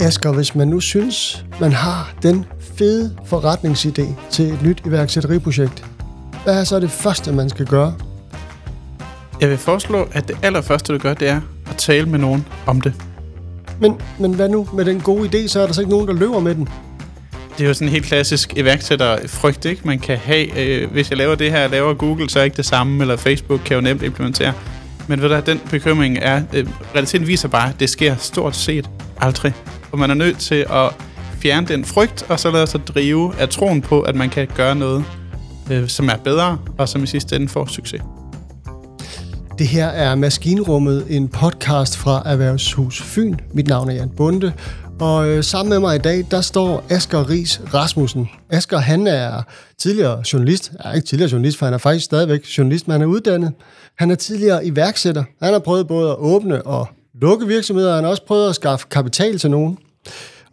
Asger, hvis man nu synes, man har den fede forretningsidé til et nyt iværksætteriprojekt, hvad er så det første, man skal gøre? Jeg vil foreslå, at det allerførste, du gør, det er at tale med nogen om det. Men, men hvad nu med den gode idé, så er der så ikke nogen, der løber med den? Det er jo sådan en helt klassisk iværksætterfrygt, ikke? Man kan have, øh, hvis jeg laver det her, laver Google, så er ikke det samme, eller Facebook kan jo nemt implementere. Men ved du, den bekymring er, øh, realiteten viser bare, at det sker stort set aldrig. Og man er nødt til at fjerne den frygt, og så lade sig drive af troen på, at man kan gøre noget, øh, som er bedre, og som i sidste ende får succes. Det her er Maskinrummet, en podcast fra Erhvervshus Fyn. Mit navn er Jan Bunde, og øh, sammen med mig i dag, der står Asger Ries Rasmussen. Asger, han er tidligere journalist. Er ikke tidligere journalist, for han er faktisk stadigvæk journalist, men han er uddannet. Han er tidligere iværksætter. Han har prøvet både at åbne og lukke virksomheder, han har også prøvet at skaffe kapital til nogen.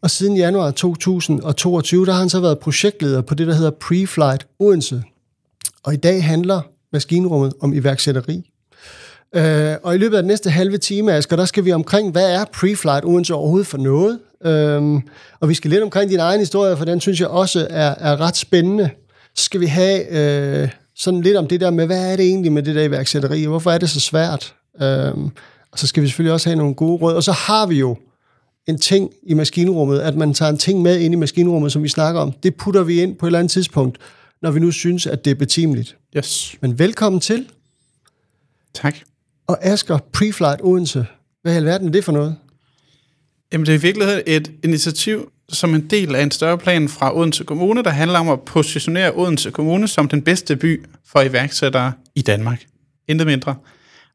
Og siden januar 2022, der har han så været projektleder på det, der hedder Preflight Odense. Og i dag handler maskinrummet om iværksætteri. Øh, og i løbet af den næste halve time, Asger, der skal vi omkring, hvad er Preflight Odense overhovedet for noget? Øh, og vi skal lidt omkring din egen historie, for den synes jeg også er, er ret spændende. Så skal vi have øh, sådan lidt om det der med, hvad er det egentlig med det der iværksætteri, og hvorfor er det så svært? Øh, og så skal vi selvfølgelig også have nogle gode råd. Og så har vi jo en ting i maskinrummet, at man tager en ting med ind i maskinrummet, som vi snakker om. Det putter vi ind på et eller andet tidspunkt, når vi nu synes, at det er betimeligt. Yes. Men velkommen til. Tak. Og Asger, Preflight Odense, hvad i alverden er det for noget? Jamen, det er i virkeligheden et initiativ som en del af en større plan fra Odense Kommune, der handler om at positionere Odense Kommune som den bedste by for iværksættere i Danmark. Intet mindre.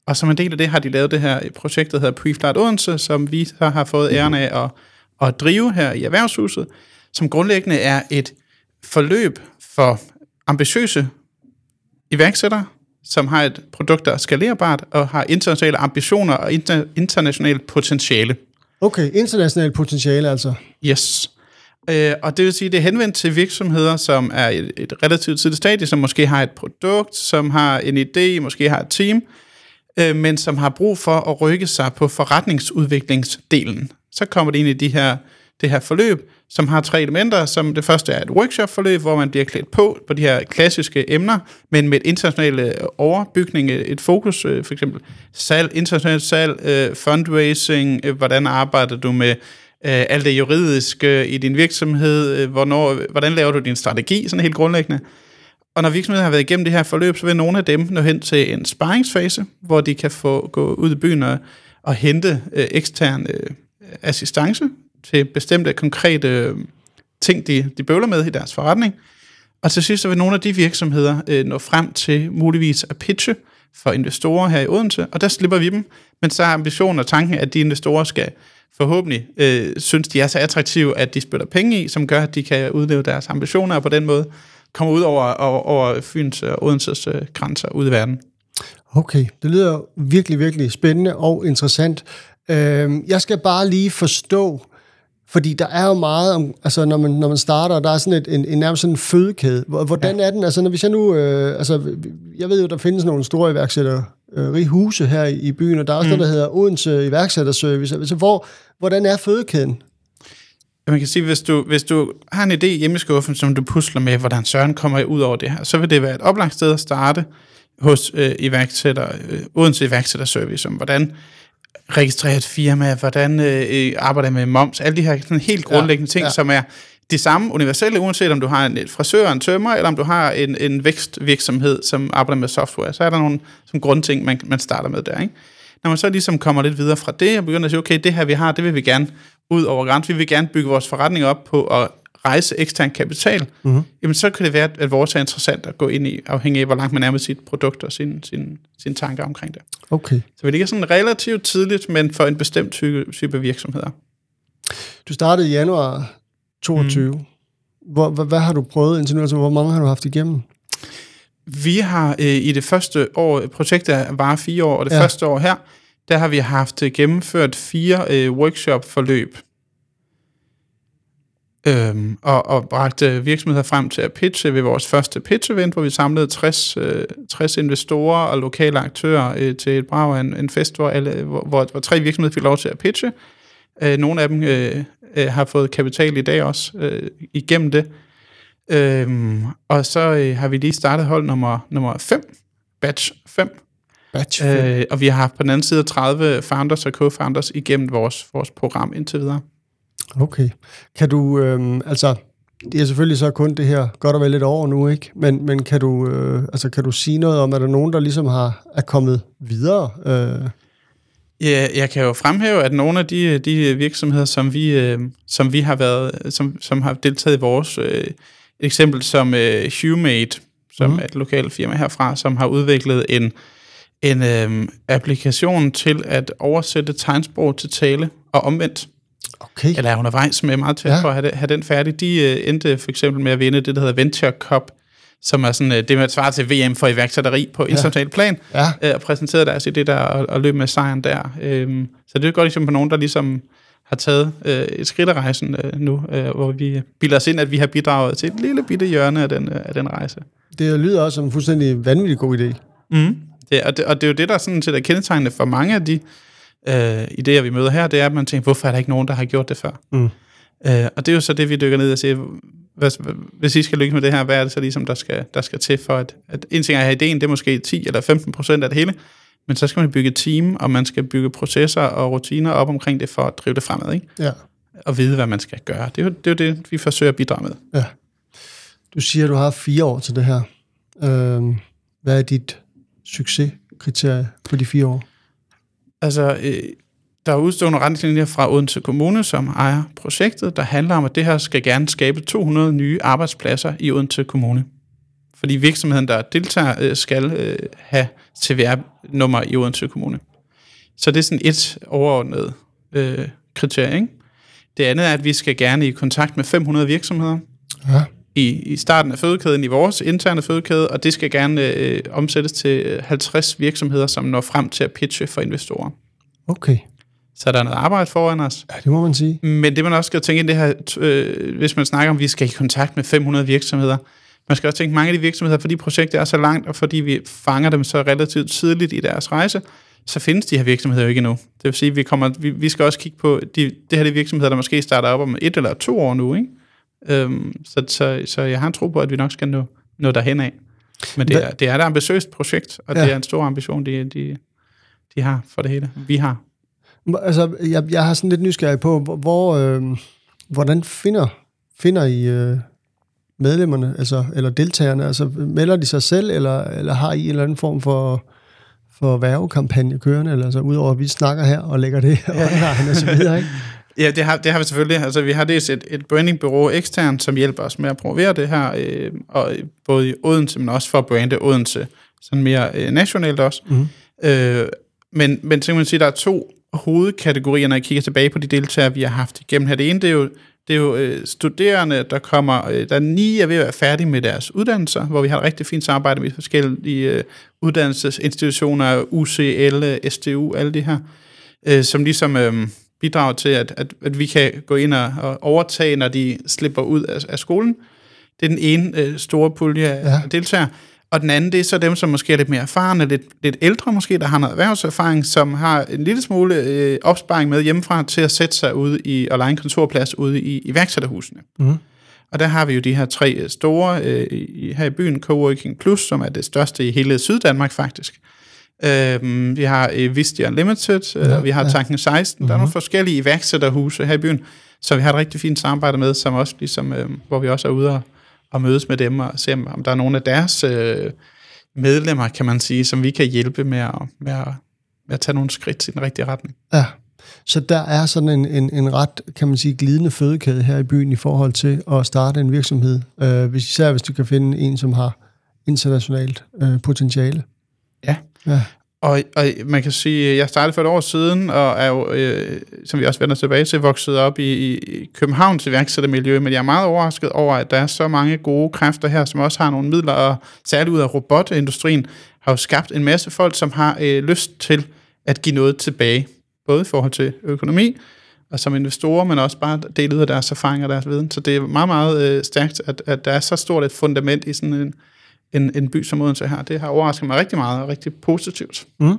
Og som en del af det har de lavet det her projekt, der hedder Preflight Odense, som vi så har fået æren af at, at drive her i Erhvervshuset, som grundlæggende er et forløb for ambitiøse iværksættere, som har et produkt, der er skalerbart og har internationale ambitioner og inter- internationalt potentiale. Okay, internationalt potentiale altså. Yes. Øh, og det vil sige, at det er henvendt til virksomheder, som er et, et relativt tidligt stadie, som måske har et produkt, som har en idé, måske har et team, øh, men som har brug for at rykke sig på forretningsudviklingsdelen. Så kommer det ind i de her, det her forløb, som har tre elementer, som det første er et workshop-forløb, hvor man bliver klædt på på de her klassiske emner, men med et internationalt øh, overbygning, øh, et fokus, øh, for eksempel salg, internationalt salg, øh, fundraising, øh, hvordan arbejder du med alt det juridiske i din virksomhed, hvornår, hvordan laver du din strategi, sådan helt grundlæggende. Og når virksomheden har været igennem det her forløb, så vil nogle af dem nå hen til en sparringsfase, hvor de kan få gå ud i byen og, og hente øh, ekstern øh, assistance til bestemte konkrete øh, ting, de, de bøvler med i deres forretning. Og til sidst så vil nogle af de virksomheder øh, nå frem til muligvis at pitche for investorer her i Odense, og der slipper vi dem. Men så er ambitionen og tanken, at de investorer skal forhåbentlig øh, synes, de er så attraktive, at de spytter penge i, som gør, at de kan udleve deres ambitioner, og på den måde kommer ud over, over, over Fyns og Odenses øh, grænser ud i verden. Okay, det lyder virkelig, virkelig spændende og interessant. Øh, jeg skal bare lige forstå, fordi der er jo meget, om, altså når man, når man starter, der er sådan et, en, en nærmest sådan en fødekæde. Hvordan ja. er den? Altså når hvis jeg nu, øh, altså jeg ved jo, der findes nogle store iværksættere, øh, huse her i, i byen, og der er også mm. noget, der hedder Odense iværksætterservice. Altså hvor, hvordan er fødekæden? Man kan sige, hvis du, hvis du har en idé hjemme i skuffen, som du pusler med, hvordan Søren kommer ud over det her, så vil det være et oplagt sted at starte hos øh, iværksætter, øh, Odense iværksætterservice, om hvordan registrere et firma, hvordan øh, arbejder med moms, alle de her sådan helt grundlæggende ja, ting, ja. som er de samme universelle, uanset om du har en frisør, en tømmer, eller om du har en, en vækstvirksomhed, som arbejder med software, så er der nogle som grundting, man, man starter med der. Ikke? Når man så ligesom kommer lidt videre fra det, og begynder at sige, okay, det her vi har, det vil vi gerne ud over grænsen. Vi vil gerne bygge vores forretning op på at rejse ekstern kapital, mm-hmm. jamen så kan det være, at vores er interessant at gå ind i, afhængig af, hvor langt man er med sit produkt og sine sin, sin tanker omkring det. Okay. Så vi ligger sådan relativt tidligt, men for en bestemt type, type virksomheder. Du startede i januar 22. Mm. Hvor, hvad, hvad har du prøvet indtil nu? Altså, hvor mange har du haft igennem? Vi har øh, i det første år, projektet var fire år, og det ja. første år her, der har vi haft øh, gennemført fire øh, workshop-forløb, øhm, og, og bragte øh, virksomheder frem til at pitche ved vores første pitch-event, hvor vi samlede 60, øh, 60 investorer og lokale aktører øh, til et brag af en, en fest, hvor, alle, hvor, hvor, hvor tre virksomheder fik lov til at pitche. Øh, nogle af dem øh, øh, har fået kapital i dag også øh, igennem det. Øhm, og så øh, har vi lige startet hold nummer, nummer 5, batch 5. Fem. Øh, og vi har haft på den anden side 30 founders og co-founders igennem vores, vores program indtil videre. Okay. Kan du, øh, altså, det er selvfølgelig så kun det her godt og vel et år nu, ikke? Men, men kan, du, øh, altså, kan du sige noget om, er der nogen, der ligesom har, er kommet videre? Øh, Ja, jeg kan jo fremhæve, at nogle af de, de virksomheder, som vi, øh, som vi har været, som, som har deltaget i vores øh, eksempel som øh, Humate, som mm. er et lokalt firma herfra, som har udviklet en, en øh, applikation til at oversætte tegnsprog til tale og omvendt. okay. Eller er undervejs med meget tæt Ja. for at have, have den færdig. De øh, endte for eksempel med at vinde det, der hedder Venture Cup, som er sådan, øh, det med at svare til VM for iværksætteri på international plan Ja, øh, og præsenterede deres idé der og, og løb med sejren der. Øhm, så det er godt ligesom på nogen, der ligesom har taget øh, et skridt af rejsen øh, nu, øh, hvor vi bilder os ind, at vi har bidraget til et lille bitte hjørne af den, øh, af den rejse. det lyder også som en fuldstændig vanvittig god idé. Mm. Det, og, det, og det er jo det, der sådan set er kendetegnende for mange af de øh, idéer, vi møder her, det er, at man tænker, hvorfor er der ikke nogen, der har gjort det før? Mm. Øh, og det er jo så det, vi dykker ned og siger, hvad, hvis I skal lykkes med det her, hvad er det så ligesom, der skal, der skal til for, at, at en ting er at have ideen, det er måske 10 eller 15 procent af det hele, men så skal man bygge team, og man skal bygge processer og rutiner op omkring det, for at drive det fremad, ikke? Ja. og vide, hvad man skal gøre. Det er, jo, det er jo det, vi forsøger at bidrage med. ja. Du siger, at du har fire år til det her. Øh, hvad er dit succeskriterie på de fire år? Altså, øh, der er udstående retningslinjer fra Odense Kommune, som ejer projektet, der handler om, at det her skal gerne skabe 200 nye arbejdspladser i Odense Kommune. Fordi virksomheden, der deltager, øh, skal øh, have CVR-nummer i Odense Kommune. Så det er sådan et overordnet øh, kriterie. Ikke? Det andet er, at vi skal gerne i kontakt med 500 virksomheder Ja. I, i starten af fødekæden, i vores interne fødekæde, og det skal gerne øh, omsættes til 50 virksomheder, som når frem til at pitche for investorer. Okay. Så der er noget arbejde foran os. Ja, det må man sige. Men det man også skal tænke i det her, øh, hvis man snakker om, at vi skal i kontakt med 500 virksomheder, man skal også tænke, mange af de virksomheder, fordi projektet er så langt, og fordi vi fanger dem så relativt tidligt i deres rejse, så findes de her virksomheder jo ikke endnu. Det vil sige, at vi, kommer, vi, vi skal også kigge på, de, det her er de virksomheder, der måske starter op om et eller to år nu. Ikke? Øhm, så, så, så jeg har en tro på, at vi nok skal nå, nå derhen af. Men det er, det er et ambitiøst projekt, og ja. Det er en stor ambition, de, de, de har for det hele. Vi har. Altså, jeg, jeg har sådan lidt nysgerrig på, hvor, hvor øh, hvordan finder, finder I øh, medlemmerne, altså, eller deltagerne? Altså, melder de sig selv, eller, eller har I en eller anden form for, for værvekampagne kørende? Eller, altså, udover at vi snakker her og lægger det online og så videre, ikke? Ja, det har, det har vi selvfølgelig. Altså, vi har dels et, et brandingbureau eksternt, som hjælper os med at promovere det her, øh, og både i Odense, men også for at brande Odense, sådan mere øh, nationalt også. Mhm. Øh, men, men så kan man sige, at der er to hovedkategorier, når jeg kigger tilbage på de deltagere, vi har haft igennem her. Det ene, det er jo, det er jo øh, studerende, der kommer, øh, der lige er ved at være færdige med deres uddannelser, hvor vi har et rigtig fint samarbejde med forskellige øh, uddannelsesinstitutioner, UCL, SDU, alle de her, øh, som ligesom øh, bidrager til, at, at, at vi kan gå ind og, og overtage, når de slipper ud af, af skolen. Det er den ene øh, store pulje af ja. deltagere. Og den anden, det er så dem, som måske er lidt mere erfarne, lidt, lidt ældre måske, der har noget erhvervserfaring, som har en lille smule øh, opsparing med hjemmefra til at sætte sig ude i, og lege en kontorplads ude i iværksætterhusene. Mhm. Og der har vi jo de her tre øh, store øh, i, her i byen, Coworking Plus, som er det største i hele Syddanmark faktisk. Øhm, vi har øh, Vistia Unlimited, øh, Ja, vi har ja. Tanken 16. Mm-hmm. Der er nogle forskellige iværksætterhuse her i byen, så vi har et rigtig fint samarbejde med, som også ligesom, øh, hvor vi også er ude og, og mødes med dem og se, om, der er nogle af deres øh, medlemmer, kan man sige, som vi kan hjælpe med at, med at, med at tage nogle skridt i den rigtige retning. Ja. Så der er sådan en, en, en ret, kan man sige, glidende fødekæde her i byen i forhold til at starte en virksomhed. Øh, hvis, især hvis du kan finde en, som har internationalt øh, potentiale. Ja. Ja. Og, og man kan sige, at jeg startede for et år siden, og er jo, øh, som vi også vender tilbage til, vokset op i, i, i Københavns iværksættermiljø, men jeg er meget overrasket over, at der er så mange gode kræfter her, som også har nogle midler, og særligt ud af robotindustrien, har jo skabt en masse folk, som har øh, lyst til at give noget tilbage, både i forhold til økonomi, og som investorer, men også bare dele ud af deres erfaringer og deres viden. Så det er meget, meget øh, stærkt, at, at der er så stort et fundament i sådan en, en, en by som Odense her. Det har overrasket mig rigtig meget og rigtig positivt. Mm.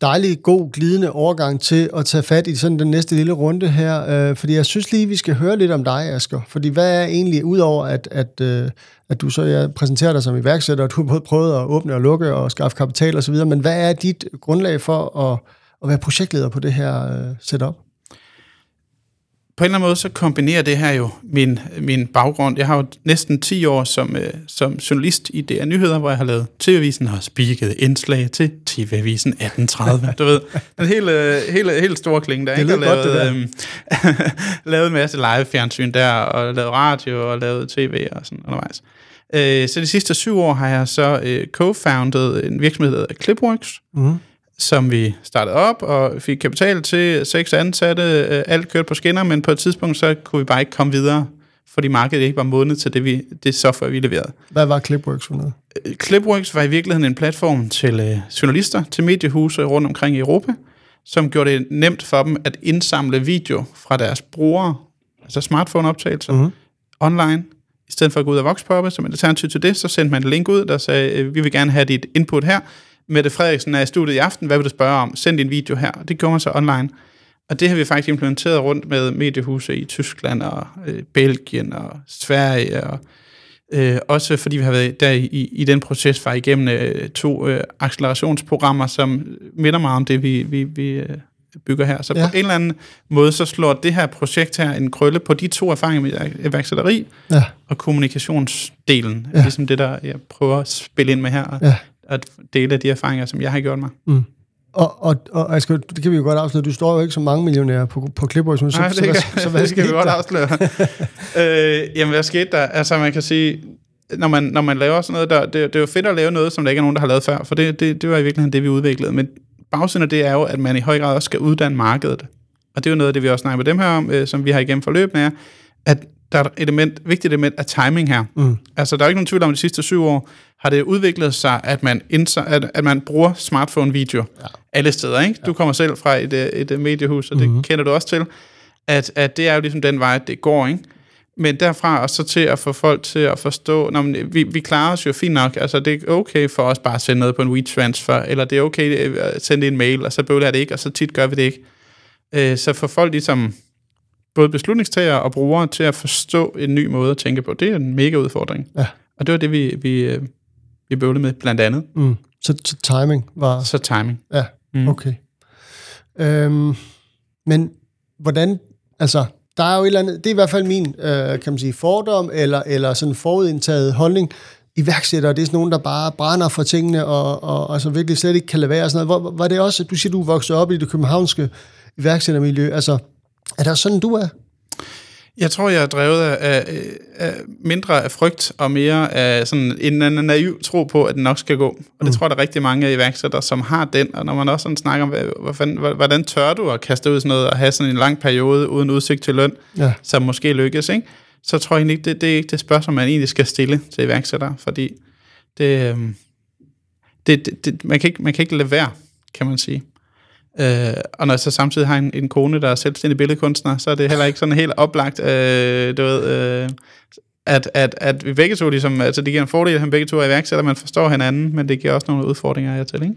dejlig, god, glidende overgang til at tage fat i sådan den næste lille runde her, øh, fordi jeg synes lige, vi skal høre lidt om dig, Asger. Fordi hvad er egentlig, udover at, at, øh, at du så jeg præsenterer dig som iværksætter, og du har både prøvet at åbne og lukke og skaffe kapital osv., men hvad er dit grundlag for at, at være projektleder på det her øh, setup? På en eller anden måde, så kombinerer det her jo min, min baggrund. Jeg har jo næsten 10 år som, øh, som journalist i DR Nyheder, hvor jeg har lavet TV-avisen og spiket indslag til TV-avisen 1830. du ved, den hele, hele, hele store klinge der. Det lyder godt, det der. Øh, lavet en masse live-fjernsyn der, og lavet radio og lavet tv og sådan undervejs. Øh, så de sidste syv år har jeg så øh, co-founded en virksomhed, der hedder Clipworks, Mm. Som vi startede op og fik kapital til seks ansatte. Øh, Alt kørte på skinner, men på et tidspunkt så kunne vi bare ikke komme videre, fordi markedet ikke var modnet til det, vi, det software, vi leverede. Hvad var Clipworks for noget? Øh, Clipworks var i virkeligheden en platform til øh, journalister, til mediehuse rundt omkring i Europa, som gjorde det nemt for dem at indsamle video fra deres brugere, altså smartphone-optagelser, Mhm. online, i stedet for at gå ud og vokspoppe, som et alternativ til det, så sendte man et link ud, der sagde, vi vil gerne have dit input her. Mette Frederiksen er i studiet i aften, hvad vil du spørge om? Send din video her. Og det gjorde man så online. Og det har vi faktisk implementeret rundt med mediehuse i Tyskland og øh, Belgien og Sverige. Og, øh, også fordi vi har været der i, i den proces, var igennem øh, to øh, accelerationsprogrammer, som minder meget om det, vi, vi, vi øh, bygger her. Så Ja. på en eller anden måde, så slår det her projekt her en krølle på de to erfaringer med iværksætteri Ja, og kommunikationsdelen. Ja. Ligesom det, der jeg prøver at spille ind med her, ja. At dele de erfaringer, som jeg har gjort mig. Mm. Og, og, og Asger, det kan vi jo godt afsløre, du står jo ikke som mange millionærer på, på men så, Nej, så, det, hvad, kan, så, hvad det skal vi godt der? afsløre. øh, jamen, hvad skete der? Altså, man kan sige, når man, når man laver sådan noget, der, det, det er jo fedt at lave noget, som der ikke er nogen, der har lavet før, for det, det, det var i virkeligheden det, vi udviklede. Men bagsiden af det er jo, at man i høj grad også skal uddanne markedet. Og det er jo noget af det, vi også snakker med dem her om, øh, som vi har igennem forløbene, er, at der er et element, vigtigt element af timing her. Mm. Altså, der er ikke nogen tvivl om, at de sidste syv år har det udviklet sig, at man, indsa- at, at man bruger smartphone-video ja. alle steder. Ikke? Du kommer selv fra et, øh, et, et mediehus, og det mm-hmm. kender du også til, at, at det er jo ligesom den vej, det går. Ikke? Men derfra og så til at få folk til at forstå, når vi, vi klarer os jo fint nok, altså det er okay for os bare at sende noget på en WeTransfer, eller det er okay øh, at sende en mail, og så bøvler det ikke, og så tit gør vi det ikke. Øh, Så for folk ligesom, både beslutningstager og brugere til at forstå en ny måde at tænke på, det er en mega udfordring. Ja. Og det var det, vi, vi, øh, vi bøvlede med, blandt andet. Mm. Så, så timing var... Så timing. Ja, Mm. okay. Øhm, men hvordan... Altså, der er jo et eller andet... Det er i hvert fald min, øh, kan man sige, fordom, eller, eller sådan forudindtaget holdning. Iværksættere, det er sådan nogen, der bare brænder for tingene, og, og, og så virkelig slet ikke kan lade være. og Sådan noget. Hvor, var det også... Du siger, du vokset op i det københavnske iværksættermiljø. Altså, er der sådan, du er? Jeg tror, jeg er drevet af, af, af mindre af frygt og mere af sådan en anden naiv tro på, at det nok skal gå. Og det Mm. tror jeg, der er rigtig mange iværksættere, som har den. Og når man også sådan snakker om, hvad, fanden, hvordan tør du at kaste ud sådan noget og have sådan en lang periode uden udsigt til løn, Ja. som måske lykkes, ikke? så tror jeg ikke, det, det er ikke det spørgsmål, man egentlig skal stille til iværksættere, fordi det, øhm, det, det, det, man, kan ikke, man kan ikke lade være, kan man sige. Øh, og når jeg så samtidig har en, en kone, der er selvstændig billedkunstner, så er det heller ikke sådan helt oplagt, øh, du ved, øh, at, at, at vi begge to ligesom, altså det giver en fordel, at han begge to er iværksætter, man forstår hinanden, men det giver også nogle udfordringer af til, ikke?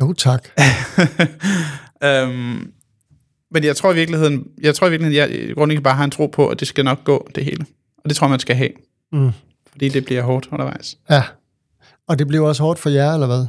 Jo, tak. øhm, men jeg tror i virkeligheden, jeg tror i virkeligheden, jeg grundlæggende bare har en tro på, at det skal nok gå, det hele. Og det tror jeg, man skal have, Mm. fordi det bliver hårdt undervejs. Ja. Og det blev også hårdt for jer, eller hvad?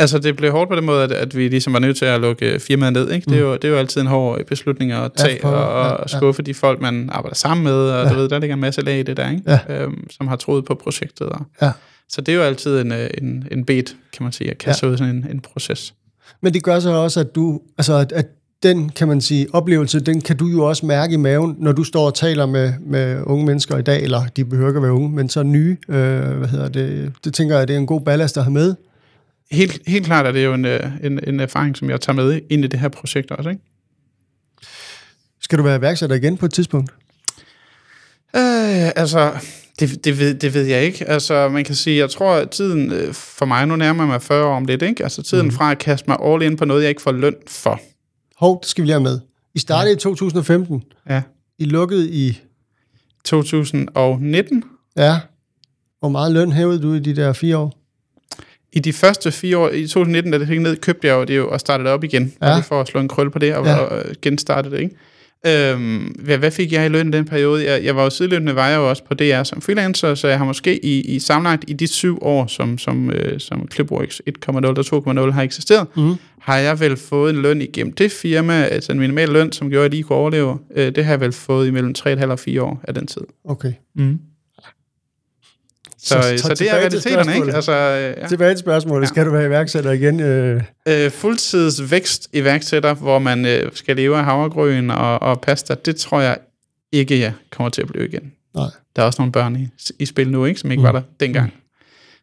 Altså, det blev hårdt på den måde, at, at vi ligesom var nødt til at lukke øh, firmaet ned. Ikke? Det, er jo, det er jo altid en hård beslutning at Ja, tage for- og, ja, ja. skuffe de folk, man arbejder sammen med. Og Ja. du ved, der ligger en masse lag i det der, ikke? Ja. Øhm, som har troet på projektet. Og, Ja. Så det er jo altid en, øh, en, en bed, kan man sige, at kaste ja. ud sådan en, en proces. Men det gør så også, at du, altså at, at den, kan man sige, oplevelse, den kan du jo også mærke i maven, når du står og taler med, med unge mennesker i dag, eller de behøver ikke at være unge, men så nye, øh, hvad hedder det, det tænker jeg, det er en god ballast at have med. Helt, helt klart er det jo en, øh, en, en erfaring, som jeg tager med ind i det her projekt også. Ikke? Skal du være iværksætter igen på et tidspunkt? Øh, altså, det, det, ved, det ved jeg ikke. Altså, man kan sige, jeg tror, at tiden øh, for mig, nu nærmer jeg mig 40 år om lidt, ikke? Altså, tiden mm. fra at kaste mig all in på noget, jeg ikke får løn for. Hov, det skal vi lige have med. I startede ja. i 2015. Ja. I lukkede i, 2019. ja, hvor meget løn hævede du i de der fire år? I de første fire år, i 2019, da det gik ned, købte jeg jo det jo og startede det op igen, Ja. det for at slå en krølle på det og, Ja. og genstarte det, ikke? Øhm, hvad, hvad fik jeg i løn i den periode? Jeg, jeg var jo sideløbende, var jeg jo også på DR som freelancer, så jeg har måske i, i sammenlagt i de syv år, som, som, øh, som Clipworks 1.0 og 2.0 har eksisteret, Mm. har jeg vel fået en løn igennem det firma, altså en minimal løn, som gjorde, at jeg lige kunne overleve. Øh, det har jeg vel fået imellem 3,5 og 4 år af den tid. Okay. Mm. Så, så, så det er realiteterne, ikke? Altså, ja. Tilbage til spørgsmålet. Ja. Skal du være iværksætter igen? Øh, øh, fuldtids vækst iværksætter, hvor man øh, skal leve af havregryn og, og pasta, det tror jeg ikke, jeg kommer til at blive igen. nej. Der er også nogle børn i, i spil nu, ikke, som ikke Mm. mm. var der dengang.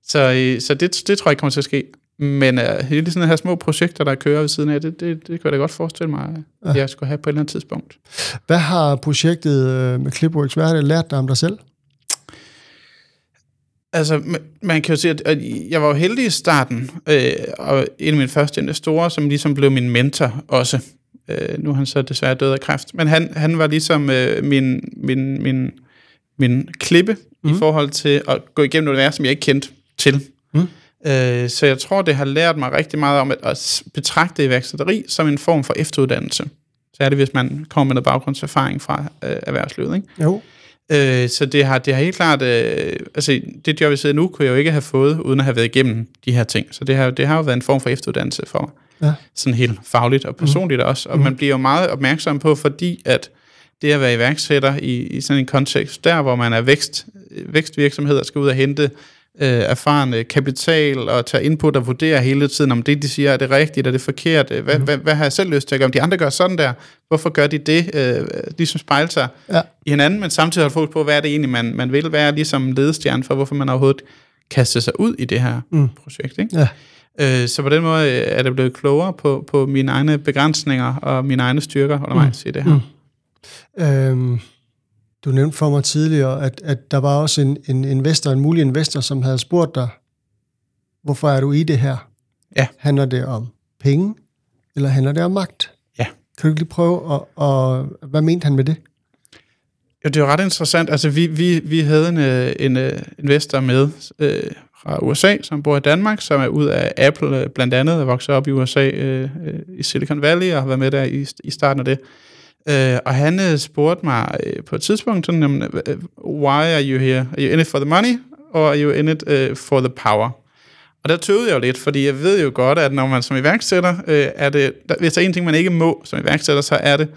Så, øh, så det, det tror jeg ikke kommer til at ske. Men øh, hele sådan her små projekter, der kører ved siden af, det, det, det kan jeg da godt forestille mig, at Ja. jeg skulle have på et eller andet tidspunkt. Hvad har projektet øh, med Clipworks, hvad har det lært dig om dig selv? Altså, man- kan jo sige, at jeg var jo heldig i starten, øh, og en af mine første investorer, som ligesom blev min mentor også. Øh, nu er han så desværre død af kræft. Men han, han var ligesom øh, min, min, min, min klippe mm. i forhold til at gå igennem noget værd, som jeg ikke kendte til. Mm. Øh, så jeg tror, det har lært mig rigtig meget om at, at betragte iværksætteri som en form for efteruddannelse. Så er det, hvis man kommer med noget baggrundserfaring fra øh, erhvervslivet. Ikke? Jo. Øh, så det har, det har helt klart, øh, altså det job, jeg sidder nu, kunne jeg jo ikke have fået, uden at have været igennem de her ting. Så det har, det har jo været en form for efteruddannelse for mig. Ja. Sådan helt fagligt og personligt mm. også. Og mm. man bliver jo meget opmærksom på, fordi at det at være iværksætter i, i sådan en kontekst, der hvor man er vækst, vækstvirksomhed og skal ud og hente øh, erfaren kapital og tage input og vurdere hele tiden, om det, de siger, er det rigtigt, er det forkert, øh, hvad, mm. hvad, hvad har jeg selv lyst til at gøre, om de andre gør sådan der, hvorfor gør de det, øh, ligesom spejle sig Ja. i hinanden, men samtidig holde fokus på, hvad er det egentlig, man, man vil være ligesom ledestjerne for, hvorfor man overhovedet kaster sig ud i det her Mm. projekt. Ikke? Ja. Øh, så på den måde øh, er det blevet klogere på, på mine egne begrænsninger og mine egne styrker undervejs mm. i det her. Mm. Øhm, du nævnte for mig tidligere, at, at der var også en, en investor, en mulig investor, som havde spurgt dig, hvorfor er du i det her? Ja. Handler det om penge, eller handler det om magt? Ja. Kan du ikke lige prøve, at, og, hvad mente han med det? Jo, det er jo ret interessant. Altså, vi, vi, vi havde en, øh, en øh, investor med øh, fra USA, som bor i Danmark, som er ud af Apple øh, blandt andet, og vokset op i USA øh, i Silicon Valley, og har været med der i, i starten af det. Øh, og han øh, spurgte mig øh, på et tidspunkt, sådan, jamen, øh, why are you here? Are you in it for the money, or are you in it øh, for the power? Og der tøvede jeg jo lidt, fordi jeg ved jo godt, at når man som iværksætter, øh, er det, der, hvis der er en ting, man ikke må som iværksætter, så er det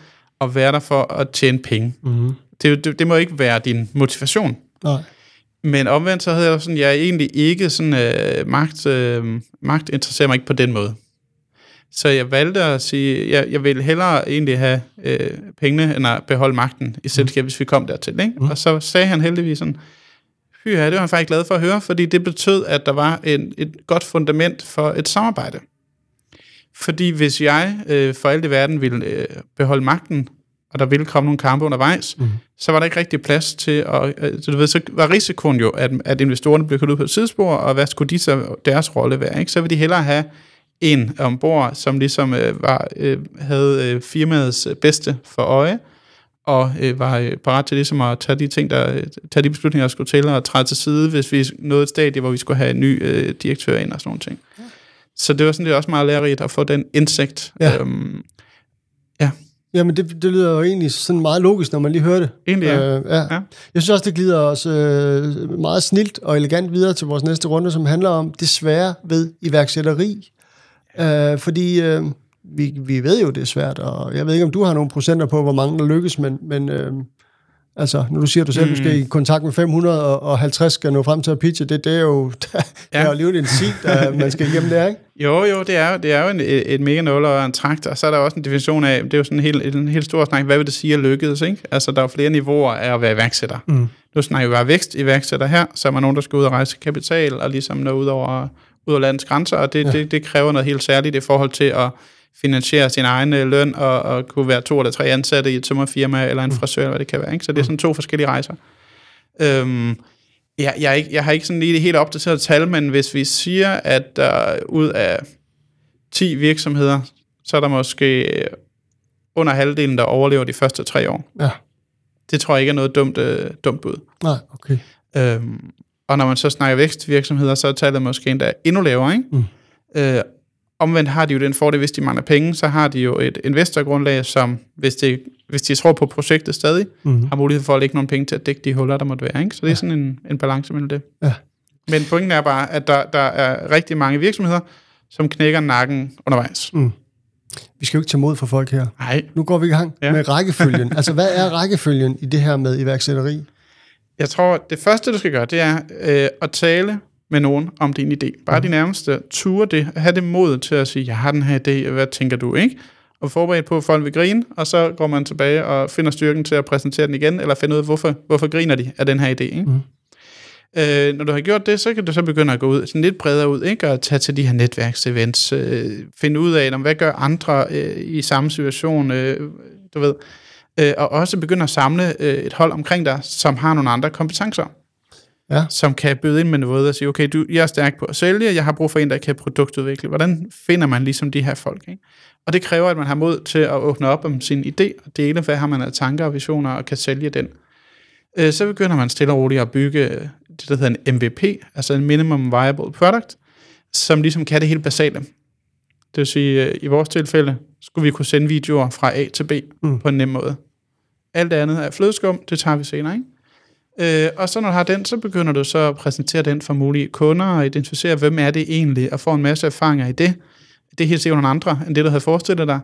at være der for at tjene penge. Mm-hmm. Det, det, det må ikke være din motivation. Nej. Men omvendt så havde jeg sådan, jeg er egentlig ikke sådan, øh, magt, øh, magt interesserer mig ikke på den måde. Så jeg valgte at sige, jeg, jeg vil hellere egentlig have øh, pengene, end at beholde magten i selskabet, hvis vi kom dertil. Ikke? Mm. Og så sagde han heldigvis sådan, fy ja, det var han faktisk glad for at høre, fordi det betød, at der var en, et godt fundament for et samarbejde. Fordi hvis jeg øh, for alt i verden ville øh, beholde magten, og der ville komme nogle kampe undervejs, mm. så var der ikke rigtig plads til, at, øh, så, du ved, så var risikoen jo, at, at investorerne blev kørt ud på et sidespor, og hvad skulle de så deres rolle være? Ikke? Så ville de hellere have en ombord, som ligesom øh, var, øh, havde øh, firmaets øh, bedste for øje, og øh, var øh, parat til ligesom at tage de ting, der, øh, tage de beslutninger, der skulle til, og træde til side, hvis vi nåede et stadie, hvor vi skulle have en ny øh, direktør ind og sådan nogle ting. Ja. Så det var sådan lidt også meget lærerigt at få den indsigt. Ja. Øhm, Jamen, det, det lyder jo egentlig sådan meget logisk, når man lige hører det. egentlig, ja. Øh, ja. Ja. Jeg synes også, det glider os øh, meget snilt og elegant videre til vores næste runde, som handler om det svære ved iværksætteri. Øh, fordi øh, vi, vi ved jo, det er svært, og jeg ved ikke, om du har nogle procenter på, hvor mange der lykkes, men, men øh, altså, når du siger, at du selv mm. du skal i kontakt med 500 og, og 50 skal nå frem til at pitche, det, det er jo, det er Ja. jo alligevel en sig, der man skal igennem der, ikke? Jo, jo, det er, det er jo en, et mega nul og en trakt, og så er der også en definition af, det er jo sådan en helt, en helt stor snak, hvad vil det sige at lykkes, ikke? Altså, der er jo flere niveauer af at være iværksætter. Mm. Nu snakker vi bare vækst iværksætter her, så er man nogen, der skal ud og rejse kapital, og ligesom nå ud over, ud over landets grænser, og det, Ja. det, det kræver noget helt særligt i forhold til at finansiere sin egen øh, løn, og, og kunne være to eller tre ansatte i et tømmerfirma, eller en frisør, eller hvad det kan være, ikke? Så det er sådan to forskellige rejser. Øhm, jeg, jeg, ikke, jeg har ikke sådan lige det helt opdateret tal, men hvis vi siger, at der ud af 10 virksomheder, så er der måske øh, under halvdelen, der overlever de første tre år. Ja, Det tror jeg ikke er noget dumt, øh, dumt bud. nej, okay. Øhm, Og når man så snakker vækstvirksomheder, så er tallet måske endda endnu lavere. Ikke? Mm. Øh, omvendt har de jo den fordel, hvis de mangler penge, så har de jo et investorgrundlag, som hvis, det, hvis de tror på projektet stadig, mm. har mulighed for at lægge nogle penge til at dække de huller, der måtte være. Ikke? Så det er ja. sådan en, en balance mellem det. Ja. Men pointen er bare, at der, der er rigtig mange virksomheder, som knækker nakken undervejs. Mm. Vi skal jo ikke tage mod for folk her. Nej. Nu går vi i gang ja. med rækkefølgen. altså, hvad er rækkefølgen i det her med iværksætteri? Jeg tror, det første, du skal gøre, det er øh, at tale med nogen om din idé. Bare mm. de nærmeste ture det, have det mod til at sige, jeg har den her idé, hvad tænker du, ikke? Og forberedt på, at folk vil grine, og så går man tilbage og finder styrken til at præsentere den igen, eller finde ud af, hvorfor, hvorfor griner de af den her idé, ikke? Mm. Øh, når du har gjort det, så kan du så begynde at gå ud sådan lidt bredere ud, ikke? og tage til de her netværksevents, øh, finde ud af, hvad gør andre øh, i samme situation, øh, du ved, øh, og også begynde at samle øh, et hold omkring dig, som har nogle andre kompetencer, ja. som kan byde ind med noget og sige, okay, du, jeg er stærk på at sælge, jeg har brug for en, der kan produktudvikle. Hvordan finder man ligesom de her folk? Ikke? Og det kræver, at man har mod til at åbne op om sin idé, og dele, hvad har man af tanker og visioner, og kan sælge den. Øh, så begynder man stille og roligt at bygge det, der hedder en MVP, altså en Minimum Viable Product, som ligesom kan det helt basale. Det vil sige, øh, i vores tilfælde, skulle vi kunne sende videoer fra A til B mm. på en nem måde. Alt det andet er flødeskum, det tager vi senere, ikke? Øh, og så når du har den, så begynder du så at præsentere den for mulige kunder, og identificere, hvem er det egentlig, og få en masse erfaringer i det. Det er helt sikkert nogle andre, end det, du havde forestillet dig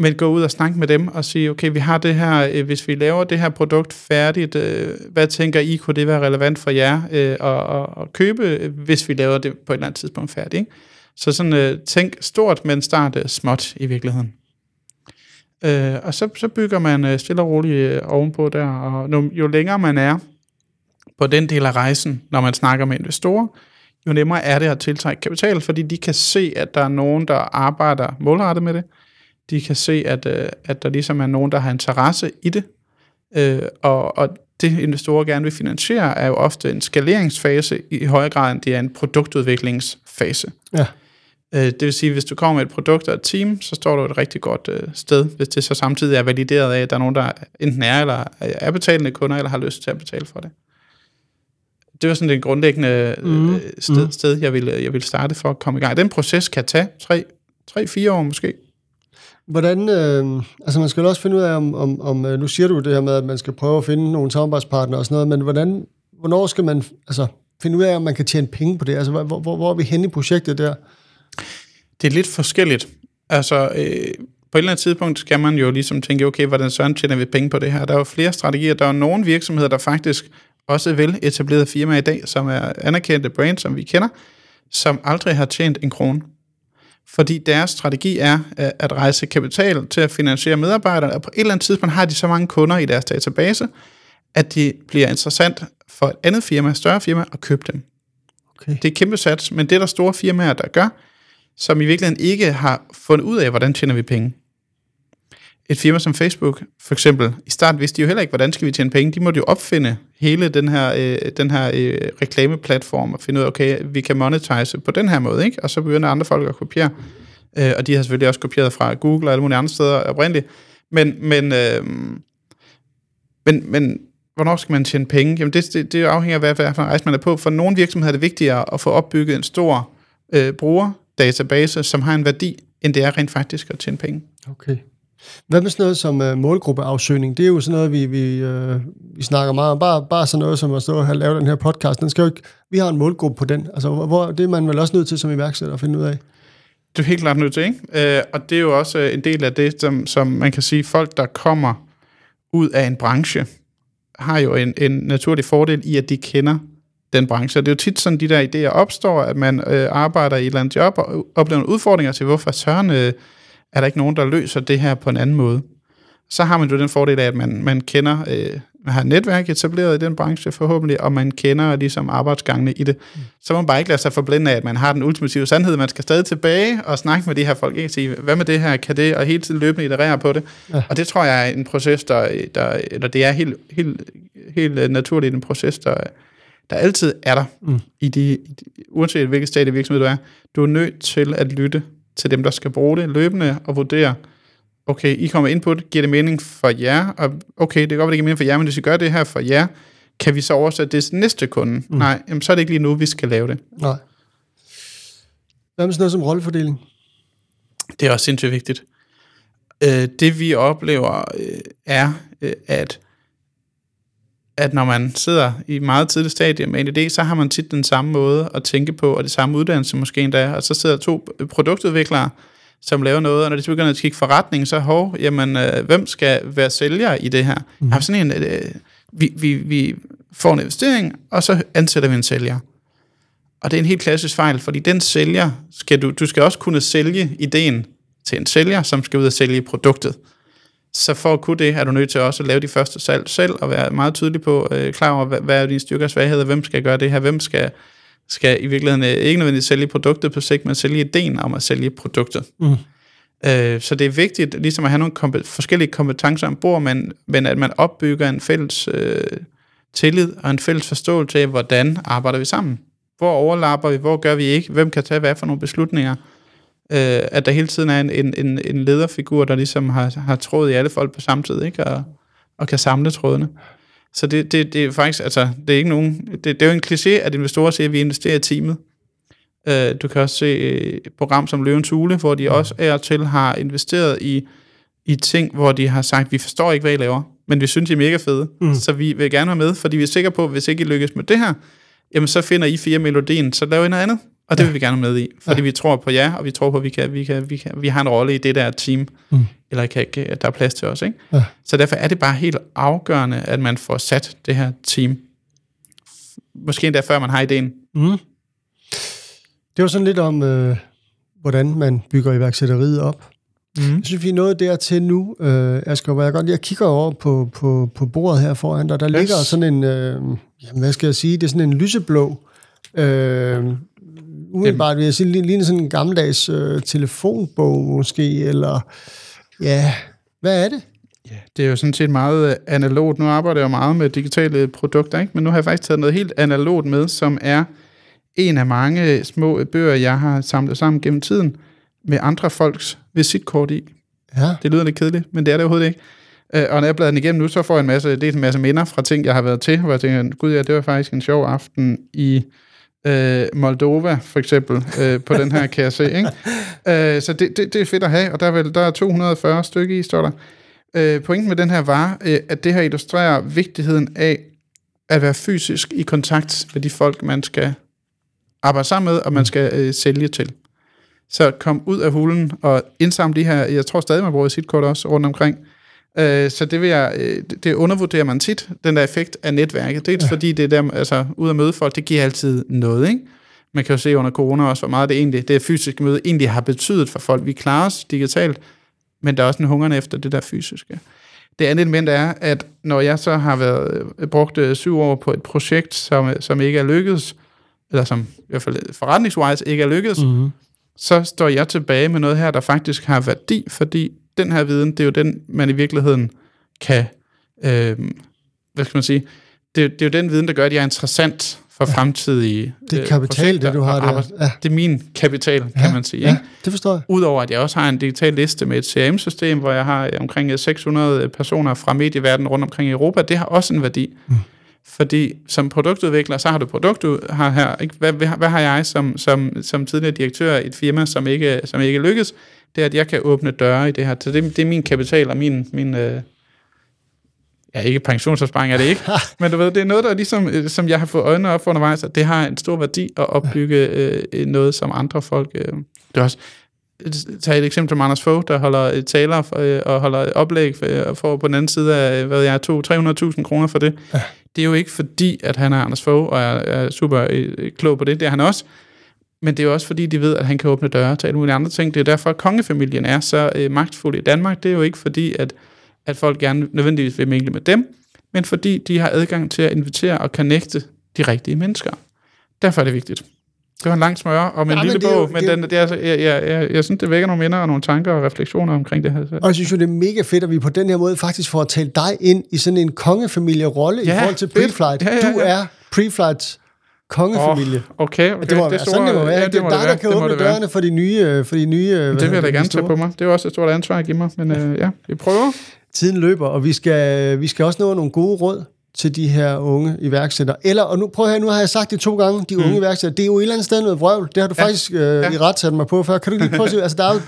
men gå ud og snakke med dem og sige, okay, vi har det her, øh, hvis vi laver det her produkt færdigt, øh, hvad tænker I, kunne det være relevant for jer øh, at, at, at købe, hvis vi laver det på et eller andet tidspunkt færdigt? Ikke? Så sådan, øh, tænk stort, men start øh, småt i virkeligheden. Øh, og så, så bygger man øh, stille og roligt øh, ovenpå der, og nu, jo længere man er på den del af rejsen, når man snakker med investorer, jo nemmere er det at tiltrække kapital, fordi de kan se, at der er nogen, der arbejder målrettet med det, de kan se, at, øh, at der ligesom er nogen, der har interesse i det, øh, og, og det investorer gerne vil finansiere, er jo ofte en skaleringsfase i højere grad, end det er en produktudviklingsfase. Ja. Øh, det vil sige, hvis du kommer med et produkt og et team, så står du et rigtig godt øh, sted, hvis det så samtidig er valideret af, at der er nogen, der enten er eller er betalende kunder, eller har lyst til at betale for det. Det var sådan det grundlæggende mm. sted, mm. sted jeg, ville, jeg ville starte for at komme i gang. Den proces kan tage 3-4 år måske. Hvordan, øh, altså man skal jo også finde ud af, om, om, om, øh, nu siger du det her med, at man skal prøve at finde nogle samarbejdspartnere og sådan noget, men hvordan, hvornår skal man altså, finde ud af, om man kan tjene penge på det? Altså, hvor, hvor, hvor er vi henne i projektet der? Det er lidt forskelligt. Altså, øh, på et eller andet tidspunkt skal man jo ligesom tænke, okay, hvordan sådan tjener vi penge på det her? Der er jo flere strategier. Der er nogle virksomheder, der faktisk også vel etableret firmaer i dag, som er anerkendte brands, som vi kender, som aldrig har tjent en krone fordi deres strategi er øh, at rejse kapital til at finansiere medarbejdere, og på et eller andet tidspunkt har de så mange kunder i deres database, at det bliver interessant for et andet firma, et større firma, at købe dem. Okay. Det er kæmpe sats, men det er der store firmaer, der gør, som i virkeligheden ikke har fundet ud af, hvordan tjener vi penge et firma som Facebook, for eksempel, i starten vidste de jo heller ikke, hvordan skal vi tjene penge. De måtte jo opfinde hele den her, øh, den her øh, reklameplatform og finde ud af, okay, vi kan monetize på den her måde, ikke? Og så begynder andre folk at kopiere. Øh, og de har selvfølgelig også kopieret fra Google og alle mulige andre steder oprindeligt. Men, men, øh, men, men hvornår skal man tjene penge? Jamen det, det, det afhænger af, hvad, hvad for en rejse man er på. For nogle virksomheder er det vigtigere at få opbygget en stor øh, brugerdatabase, som har en værdi, end det er rent faktisk at tjene penge. Okay. Hvad med sådan noget som uh, målgruppeafsøgning? Det er jo sådan noget, vi, vi, uh, vi snakker meget om. Bare, bare sådan noget som at stå og lave den her podcast. Den skal jo ikke, vi har en målgruppe på den. Altså, hvor, det er man vel også nødt til som iværksætter at finde ud af. Det er helt klart nødt til, ikke? Uh, og det er jo også en del af det, som, som man kan sige, folk, der kommer ud af en branche, har jo en, en naturlig fordel i, at de kender den branche. Og det er jo tit sådan, de der idéer opstår, at man øh, arbejder i et eller andet job og oplever nogle udfordringer til, hvorfor søren øh, er der ikke nogen, der løser det her på en anden måde. Så har man jo den fordel af, at man, man kender, øh, man har et netværk etableret i den branche forhåbentlig, og man kender ligesom arbejdsgangene i det. Mm. Så må man bare ikke lade sig forblinde af, at man har den ultimative sandhed. Man skal stadig tilbage og snakke med de her folk, ikke sige, hvad med det her, kan det, og hele tiden løbende iterere på det. Ja. Og det tror jeg er en proces, der, der eller det er helt, helt, helt naturligt en proces, der, der altid er der, mm. i de, uanset hvilket stadie virksomhed du er. Du er nødt til at lytte til dem, der skal bruge det løbende og vurdere, okay, I kommer ind på det, giver det mening for jer, og okay, det kan godt være, det giver mening for jer, men hvis I gør det her for jer, kan vi så oversætte det til næste kunde? Mm. Nej, jamen, så er det ikke lige nu, vi skal lave det. Nej. Hvad med sådan noget som rollefordeling? Det er også sindssygt vigtigt. Øh, det vi oplever øh, er, øh, at at når man sidder i meget tidligt stadie med en idé, så har man tit den samme måde at tænke på, og det samme uddannelse måske endda, og så sidder to produktudviklere, som laver noget, og når de begynder at kigge forretning, så hov, jamen, øh, hvem skal være sælger i det her? Mm. Har sådan en, øh, vi, vi, vi får en investering, og så ansætter vi en sælger. Og det er en helt klassisk fejl, fordi den sælger, skal du, du skal også kunne sælge ideen til en sælger, som skal ud og sælge produktet. Så for at kunne det, er du nødt til også at lave de første salg selv, og være meget tydelig på, øh, klar over, hvad, hvad er dine styrker og svagheder, hvem skal gøre det her, hvem skal, skal i virkeligheden øh, ikke nødvendigvis sælge produktet på sigt, men sælge ideen om at sælge produktet. Mm. Øh, så det er vigtigt ligesom at have nogle kompe- forskellige kompetencer ombord, men, men at man opbygger en fælles øh, tillid og en fælles forståelse af, hvordan arbejder vi sammen. Hvor overlapper vi, hvor gør vi ikke, hvem kan tage hvad for nogle beslutninger. Øh, at der hele tiden er en, en, en, en lederfigur, der ligesom har, har tråd i alle folk på samme tid, ikke? Og, og kan samle trådene. Så det, det, det er faktisk, altså, det er ikke nogen, det, det er jo en kliché, at investorer siger, at vi investerer i teamet. Øh, du kan også se et program som Løvens Hule, hvor de også er til har investeret i, i ting, hvor de har sagt, vi forstår ikke, hvad I laver, men vi synes, I er mega fede, mm. så vi vil gerne være med, fordi vi er sikre på, at hvis ikke I lykkes med det her, jamen så finder I fire melodien, så laver I noget andet. Og det ja. vil vi gerne med i, fordi ja. vi tror på jer, og vi tror på, at vi, kan, vi, kan, vi, kan, vi har en rolle i det der team, mm. eller kan, at der er plads til os. Ikke? Ja. Så derfor er det bare helt afgørende, at man får sat det her team. Måske endda før man har ideen. Mm. Det var sådan lidt om, øh, hvordan man bygger iværksætteriet op. Mm. Jeg synes, vi er nået dertil nu, øh, Asger, hvor jeg godt jeg kigger over på, på, på bordet her foran dig. Der yes. ligger sådan en, øh, jamen, hvad skal jeg sige, det er sådan en lyseblå øh, umiddelbart vil jeg sige, ligner sådan en gammeldags øh, telefonbog måske, eller ja, hvad er det? Ja, det er jo sådan set meget øh, analogt. Nu arbejder jeg jo meget med digitale produkter, ikke? men nu har jeg faktisk taget noget helt analogt med, som er en af mange små bøger, jeg har samlet sammen gennem tiden, med andre folks visitkort i. Ja. Det lyder lidt kedeligt, men det er det overhovedet ikke. Øh, og når jeg bladrer den igennem nu, så får jeg en masse, det er en masse minder fra ting, jeg har været til, hvor jeg tænker, gud ja, det var faktisk en sjov aften i øh, Moldova, for eksempel, øh, på den her, kan jeg se. Ikke? Øh, så det, det, det er fedt at have, og der er, vel, der er 240 stykker i, står der. Øh, pointen med den her var, øh, at det her illustrerer vigtigheden af at være fysisk i kontakt med de folk, man skal arbejde sammen med, og man skal øh, sælge til. Så kom ud af hulen og indsamle de her, jeg tror stadig, man bruger sit kort også rundt omkring, Øh, så det, vil jeg, øh, det undervurderer man tit, den der effekt af netværket. Det er ja. fordi, det er der, altså, ud at møde folk, det giver altid noget, ikke? Man kan jo se under corona også, hvor meget det egentlig, det fysiske møde egentlig har betydet for folk. Vi klarer os digitalt, men der er også en hungerne efter det der fysiske. Det andet element er, at når jeg så har været øh, brugt syv år på et projekt, som, som ikke er lykkedes, eller som i hvert fald forretningswise ikke er lykkedes, mm-hmm. så står jeg tilbage med noget her, der faktisk har værdi, fordi den her viden, det er jo den, man i virkeligheden kan, øh, hvad skal man sige, det, det er jo den viden, der gør, at jeg er interessant for ja. fremtidige Det er øh, kapital, det du har der. Ja. Det er min kapital, kan ja. man sige. Ja, det forstår jeg. Udover at jeg også har en digital liste med et CRM-system, hvor jeg har omkring 600 personer fra medieverdenen rundt omkring i Europa, det har også en værdi. Mm. Fordi som produktudvikler, så har du produkt har her. Ikke? Hvad, hvad, hvad har jeg som, som, som tidligere direktør i et firma, som ikke, som ikke lykkes? Det er, at jeg kan åbne døre i det her. Så det, det er min kapital og min, min øh, ja, ikke pensionsopsparing er det ikke, men du ved, det er noget, der ligesom, øh, som jeg har fået øjnene op for undervejs, at det har en stor værdi at opbygge øh, noget, som andre folk... Øh, det er også, tag et eksempel som Anders Fogh, der holder taler for, øh, og holder oplæg for, og får på den anden side af, hvad jeg er, 300.000 kroner for det. Ja. Det er jo ikke fordi, at han er Anders Fogh, og er, er super øh, klog på det, det er han også, men det er jo også fordi, de ved, at han kan åbne døre til alle mulige andre ting. Det er derfor, at kongefamilien er så øh, magtfuld i Danmark. Det er jo ikke fordi, at, at folk gerne nødvendigvis vil mingle med dem, men fordi de har adgang til at invitere og connecte de rigtige mennesker. Derfor er det vigtigt. Det var en lang smøre om en ja, lille bog, men den, det er, altså, jeg, jeg, jeg, jeg synes, det vækker nogle minder og nogle tanker og refleksioner omkring det her. Og jeg synes jo, det er mega fedt, at vi på den her måde faktisk får at tale dig ind i sådan en kongefamilie-rolle ja, i forhold til Preflight. Ja, ja, ja. Du er Preflight kongefamilie. Oh, okay, okay. Det må det være store, sådan, det må være. Ja, det, det er dig, der kan åbne dørene for de nye... Øh, for de nye det vil jeg da gerne tage på mig. Det er også et stort ansvar at give mig, men øh, ja, vi prøver. Tiden løber, og vi skal, vi skal også nå nogle gode råd til de her unge iværksættere? Eller, og nu prøv høre, nu har jeg sagt det to gange, de unge mm. iværksættere, det er jo et eller andet sted noget vrøvl. Det har du ja. faktisk øh, ja. i ret sat mig på før. Kan du lige prøve at sige, altså der er jo,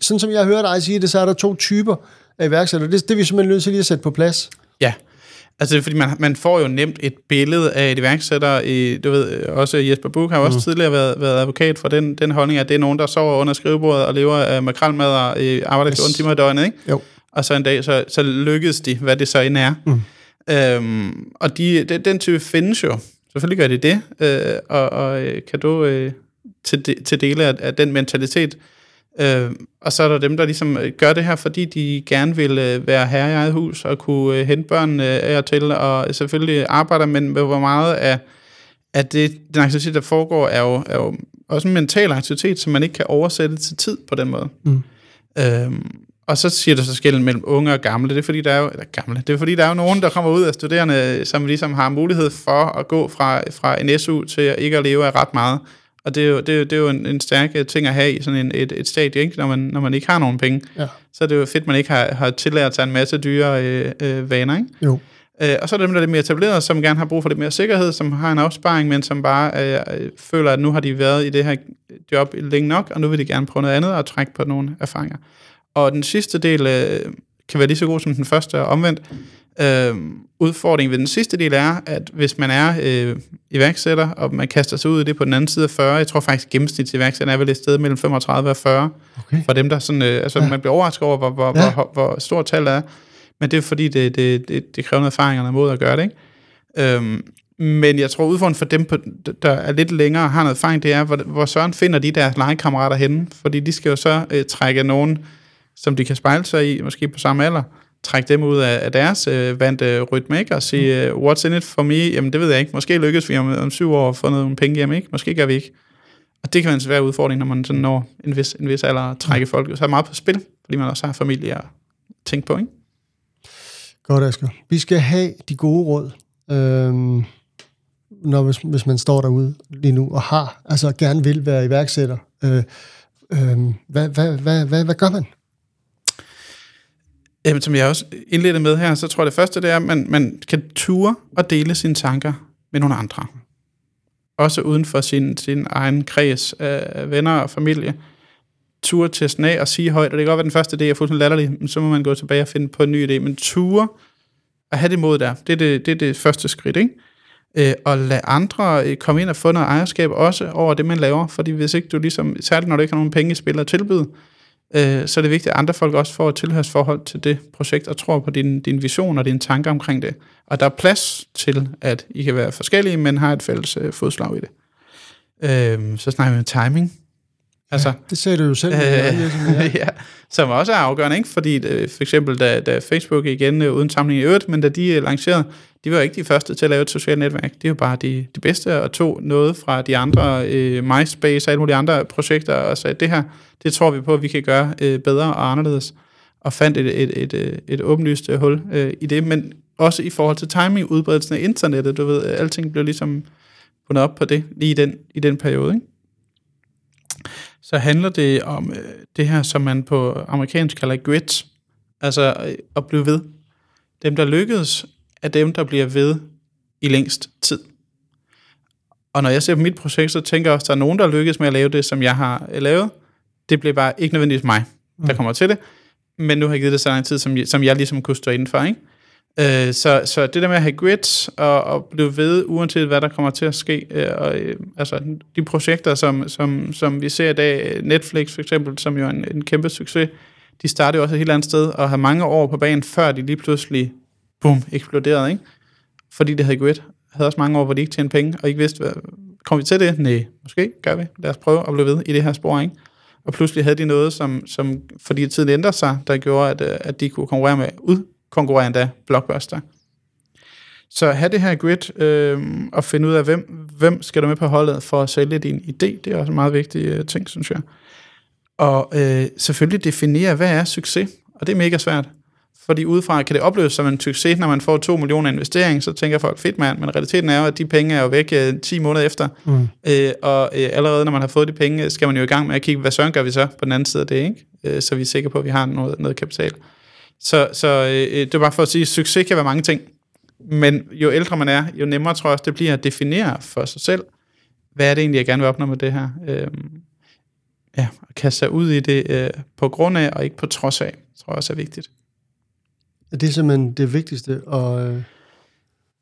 sådan som jeg har hørt dig sige det, så er der to typer af iværksættere. Det, det er vi simpelthen nødt til lige at sætte på plads. Ja, Altså, det er, fordi man, man får jo nemt et billede af et iværksætter. I, du ved, også Jesper Buch har også mm. tidligere været, været advokat for den, den holdning, at det er nogen, der sover under skrivebordet og lever af makralmad og arbejder yes. 14 timer i døgnet, ikke? Jo. Og så en dag, så, så lykkedes de, hvad det så end er. Mm. Øhm, og de, de, den type findes jo. Selvfølgelig gør de det. Øh, og, og øh, kan du øh, til, de, til dele af, af den mentalitet, Øh, og så er der dem, der ligesom øh, gør det her, fordi de gerne vil øh, være herre i eget hus og kunne øh, hente børnene af og til, og selvfølgelig arbejder, men med hvor meget af, af det, den aktivitet, der foregår, er jo, er jo også en mental aktivitet, som man ikke kan oversætte til tid på den måde. Mm. Øhm, og så siger du så skælden mellem unge og gamle. Det er fordi, der er jo, eller gamle, det er fordi, der er jo nogen, der kommer ud af studerende, som ligesom har mulighed for at gå fra, fra en SU til ikke at leve af ret meget. Og det er jo, det er jo, det er jo en, en stærk ting at have i sådan en, et, et stadie, ikke? Når, man, når man ikke har nogen penge. Ja. Så er det jo fedt, at man ikke har, har tillært sig en masse dyre øh, øh, vaner. Ikke? Jo. Øh, og så er der dem, der er lidt mere etableret, som gerne har brug for lidt mere sikkerhed, som har en opsparing, men som bare øh, føler, at nu har de været i det her job længe nok, og nu vil de gerne prøve noget andet og trække på nogle erfaringer. Og den sidste del øh, kan være lige så god som den første, og omvendt. Øh, udfordringen ved den sidste del er, at hvis man er øh, iværksætter, og man kaster sig ud i det på den anden side af 40, jeg tror faktisk gennemsnitsiværksætter er vel et sted mellem 35 og 40, okay. for dem der sådan, øh, altså ja. man bliver overrasket over, hvor, hvor, ja. hvor, hvor stort tallet er, men det er fordi, det, det, det, det kræver noget erfaring og måde at gøre det, ikke? Øhm, men jeg tror, udfordringen for dem, på, der er lidt længere og har noget erfaring, det er, hvor, hvor Søren finder de deres legekammerater henne, fordi de skal jo så øh, trække nogen, som de kan spejle sig i, måske på samme alder, trække dem ud af, af deres øh, vante rytme, ikke? og sige, mm. what's in it for me? Jamen, det ved jeg ikke. Måske lykkes vi om, om syv år at få nogle penge hjem, ikke? Måske gør vi ikke. Og det kan være en svær udfordring, når man sådan når en vis, en vis alder at trække mm. folk. Så er meget på spil, fordi man også har familie at tænke på, ikke? Godt, Asger. Vi skal have de gode råd, øhm, når, hvis, hvis man står derude lige nu og har, altså gerne vil være iværksætter. Øh, øh, hvad, hvad, hvad, hvad, hvad gør man? Jamen, som jeg også indledte med her, så tror jeg det første, det er, at man, man kan ture og dele sine tanker med nogle andre. Også uden for sin, sin egen kreds af venner og familie. Ture til af og sige højt, og det kan godt være, den første idé er fuldstændig latterlig, men så må man gå tilbage og finde på en ny idé. Men ture at have det mod der, det er det, det, er det første skridt, ikke? Øh, og lade andre øh, komme ind og få noget ejerskab også over det, man laver. Fordi hvis ikke du ligesom, særligt når du ikke har nogen penge i spil at tilbyde, øh, så er det vigtigt, at andre folk også får et tilhørsforhold til det projekt, og tror på din, din vision og dine tanker omkring det. Og der er plads til, at I kan være forskellige, men har et fælles øh, fodslag i det. Øh, så snakker vi om timing. Altså, ja, det sagde du jo selv. Øh, ja. ja, som også er afgørende, ikke? fordi øh, for eksempel da, da Facebook igen, øh, uden sammenligning i øvrigt, men da de lancerede, de var jo ikke de første til at lave et socialt netværk. De var bare de, de bedste og tog noget fra de andre, øh, MySpace og alle mulige andre projekter, og sagde, det her, det tror vi på, at vi kan gøre øh, bedre og anderledes. Og fandt et, et, et, et, et åbenlyst øh, hul øh, i det, men også i forhold til timing, udbredelsen af internettet, du ved, øh, alting blev ligesom bundet op på det, lige i den, i den periode, ikke? Så handler det om øh, det her, som man på amerikansk kalder grit, altså øh, at blive ved. Dem, der lykkedes, er dem, der bliver ved i længst tid. Og når jeg ser på mit projekt, så tænker jeg også, at der er nogen, der lykkes med at lave det, som jeg har lavet. Det bliver bare ikke nødvendigvis mig, der mm. kommer til det. Men nu har jeg givet det så lang tid, som jeg, som jeg ligesom kunne stå indenfor. Ikke? Øh, så, så det der med at have grit og, og blive ved, uanset hvad der kommer til at ske, øh, og, øh, altså de projekter, som, som, som vi ser i dag, Netflix for eksempel, som jo er en, en kæmpe succes, de startede jo også et helt andet sted, og har mange år på banen, før de lige pludselig boom, eksploderede, ikke? Fordi det havde gået Havde også mange år, hvor de ikke tjente penge, og ikke vidste, hvad, kommer vi til det? Nej, måske gør vi. Lad os prøve at blive ved i det her spor, ikke? Og pludselig havde de noget, som, som fordi tiden ændrede sig, der gjorde, at, øh, at de kunne konkurrere med, ud endda Blockbuster. Så have det her grid øh, og finde ud af, hvem, hvem skal du med på holdet for at sælge din idé, det er også en meget vigtig øh, ting, synes jeg. Og øh, selvfølgelig definere, hvad er succes, og det er mega svært. Fordi udefra kan det opleves som en succes, når man får 2 millioner investering, så tænker folk, fedt mand, men realiteten er jo, at de penge er jo væk øh, 10 måneder efter. Mm. Øh, og øh, allerede når man har fået de penge, skal man jo i gang med at kigge, hvad søren gør vi så på den anden side af det, ikke? Øh, så vi er sikre på, at vi har noget, noget kapital. Så, så øh, det er bare for at sige, at succes kan være mange ting. Men jo ældre man er, jo nemmere tror jeg også, det bliver at definere for sig selv, hvad er det egentlig, jeg gerne vil opnå med det her. Øhm, ja, at kaste sig ud i det øh, på grund af, og ikke på trods af, tror jeg også er vigtigt. Det er simpelthen det vigtigste, og... Øh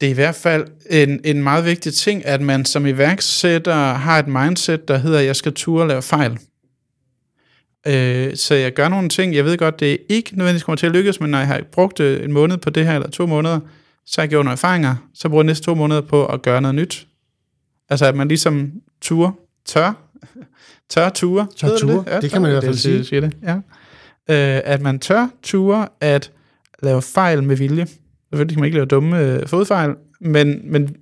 det er i hvert fald en, en meget vigtig ting, at man som iværksætter har et mindset, der hedder, at jeg skal turde lave fejl. Øh, så jeg gør nogle ting, jeg ved godt, det ikke nødvendigvis kommer til at lykkes, men når jeg har brugt øh, en måned på det her, eller to måneder, så har jeg gjort nogle erfaringer, så bruger jeg næste to måneder på at gøre noget nyt. Altså at man ligesom ture, tør, tør ture. Tør ture, det? Ja, det kan man i hvert fald sige. sige det, ja. Øh, at man tør ture at lave fejl med vilje. Selvfølgelig kan man ikke lave dumme øh, fodfejl, men, men,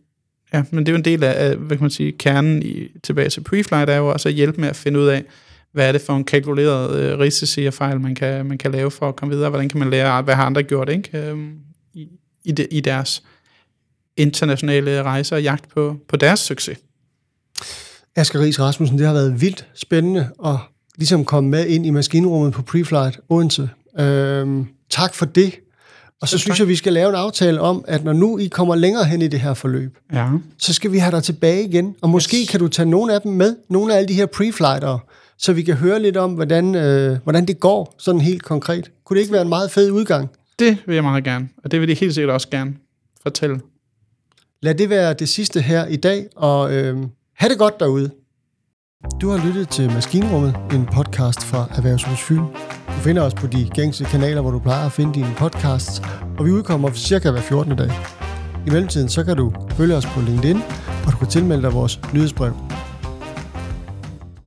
ja, men det er jo en del af, hvad kan man sige, kernen i, tilbage til preflight, er jo også at hjælpe med at finde ud af, hvad er det for en kalkuleret øh, risici og fejl, man kan, man kan lave for at komme videre, hvordan kan man lære, hvad har andre gjort, ikke? Øhm, i, i, de, i deres internationale rejser og jagt på, på deres succes. Asger Ries Rasmussen, det har været vildt spændende at ligesom komme med ind i maskinrummet på Preflight Odense. Øhm, tak for det. Og så, så synes jeg, vi skal lave en aftale om, at når nu I kommer længere hen i det her forløb, ja. så skal vi have dig tilbage igen. Og måske yes. kan du tage nogle af dem med, nogle af alle de her preflightere, så vi kan høre lidt om, hvordan, øh, hvordan det går, sådan helt konkret. Kunne det ikke være en meget fed udgang? Det vil jeg meget gerne, og det vil de helt sikkert også gerne fortælle. Lad det være det sidste her i dag, og øh, have det godt derude. Du har lyttet til Maskinrummet, en podcast fra Erhvervshus Fyn. Du finder os på de gængse kanaler, hvor du plejer at finde dine podcasts, og vi udkommer cirka hver 14. dag. I mellemtiden så kan du følge os på LinkedIn, og du kan tilmelde dig vores nyhedsbrev.